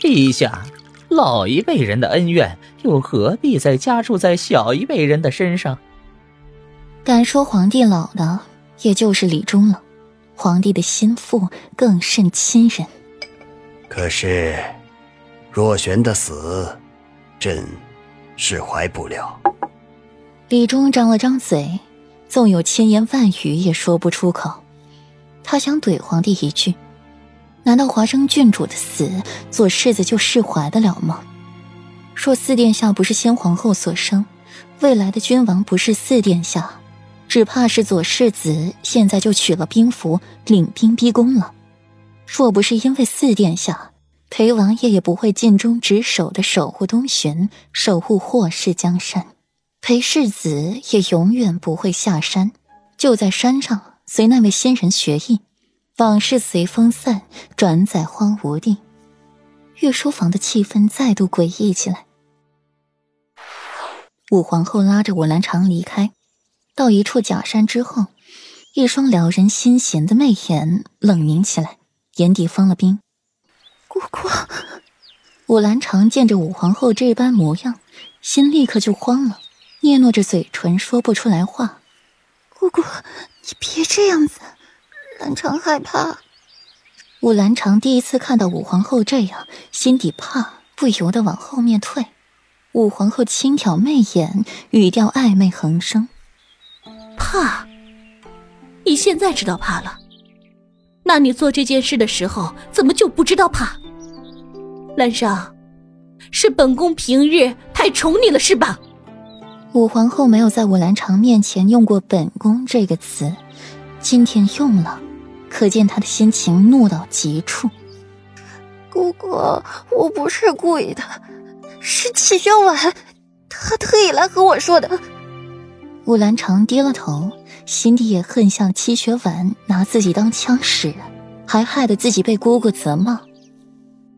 陛下，老一辈人的恩怨，又何必再加注在小一辈人的身上？敢说皇帝老的，也就是李忠了。皇帝的心腹更甚亲人。可是，若玄的死，朕释怀不了。李忠张了张嘴，纵有千言万语也说不出口。他想怼皇帝一句。难道华生郡主的死，左世子就释怀得了吗？若四殿下不是先皇后所生，未来的君王不是四殿下，只怕是左世子现在就取了兵符，领兵逼宫了。若不是因为四殿下，裴王爷也不会尽忠职守的守护东巡，守护霍氏江山。裴世子也永远不会下山，就在山上随那位仙人学艺。往事随风散，转载荒芜地。御书房的气氛再度诡异起来。武皇后拉着武兰长离开，到一处假山之后，一双撩人心弦的媚眼冷凝起来，眼底封了冰。姑姑，武兰长见着武皇后这般模样，心立刻就慌了，嗫嚅着嘴唇说不出来话。姑姑，你别这样子。兰长害怕，武兰长第一次看到武皇后这样，心底怕，不由得往后面退。武皇后轻挑媚眼，语调暧昧横生：“怕？你现在知道怕了？那你做这件事的时候，怎么就不知道怕？兰上，是本宫平日太宠你了，是吧？”武皇后没有在武兰长面前用过“本宫”这个词，今天用了。可见他的心情怒到极处。姑姑，我不是故意的，是齐宣婉，他特意来和我说的。武兰长低了头，心底也恨向齐雪婉拿自己当枪使，还害得自己被姑姑责骂。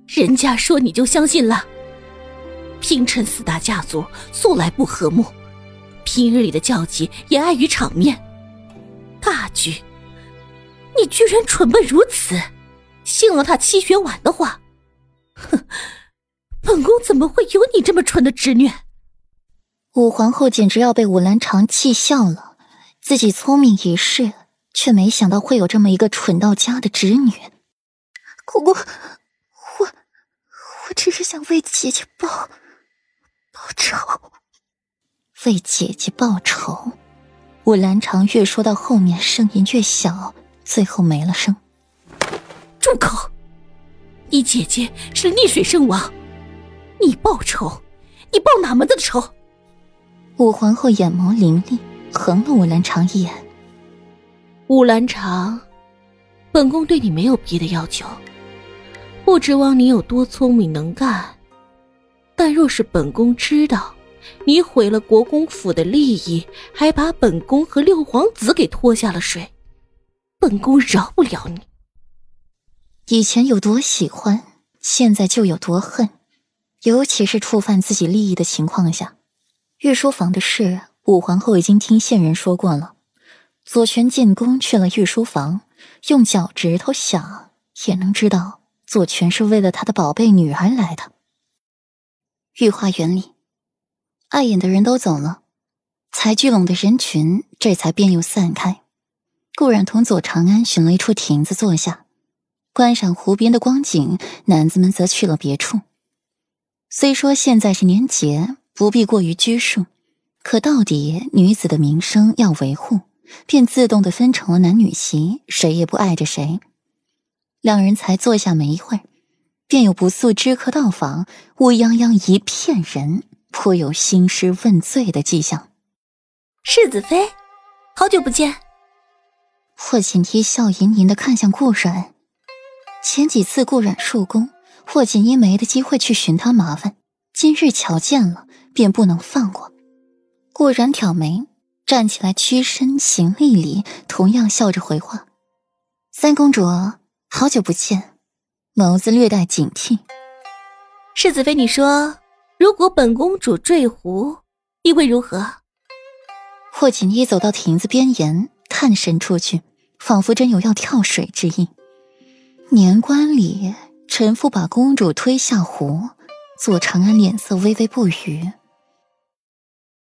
人家说你就相信了？平陈四大家族素来不和睦，平日里的交集也碍于场面，大局。你居然蠢笨如此，信了他七玄婉的话。哼，本宫怎么会有你这么蠢的侄女？武皇后简直要被武兰长气笑了，自己聪明一世，却没想到会有这么一个蠢到家的侄女。姑姑，我我只是想为姐姐报报仇，为姐姐报仇。武兰长越说到后面，声音越小。最后没了声。住口！你姐姐是溺水身亡，你报仇？你报哪门子的仇？武皇后眼眸凌厉，横了武兰长一眼。武兰长，本宫对你没有别的要求，不指望你有多聪明能干。但若是本宫知道你毁了国公府的利益，还把本宫和六皇子给拖下了水。本宫饶不了你。以前有多喜欢，现在就有多恨，尤其是触犯自己利益的情况下。御书房的事，武皇后已经听线人说过了。左权进宫去了御书房，用脚趾头想也能知道，左权是为了他的宝贝女儿来的。御花园里，碍眼的人都走了，才聚拢的人群这才便又散开。顾然同左长安寻了一处亭子坐下，观赏湖边的光景。男子们则去了别处。虽说现在是年节，不必过于拘束，可到底女子的名声要维护，便自动的分成了男女席，谁也不碍着谁。两人才坐下没一会儿，便有不速之客到访，乌泱泱一片人，颇有兴师问罪的迹象。世子妃，好久不见。霍锦衣笑盈盈的看向顾然，前几次顾然入宫，霍锦衣没的机会去寻他麻烦，今日瞧见了，便不能放过。顾然挑眉，站起来屈身行了一礼，同样笑着回话：“三公主，好久不见。”眸子略带警惕。世子妃，你说，如果本公主坠湖，你会如何？霍锦衣走到亭子边沿，探身出去。仿佛真有要跳水之意。年关里陈父把公主推下湖，左长安脸色微微不语。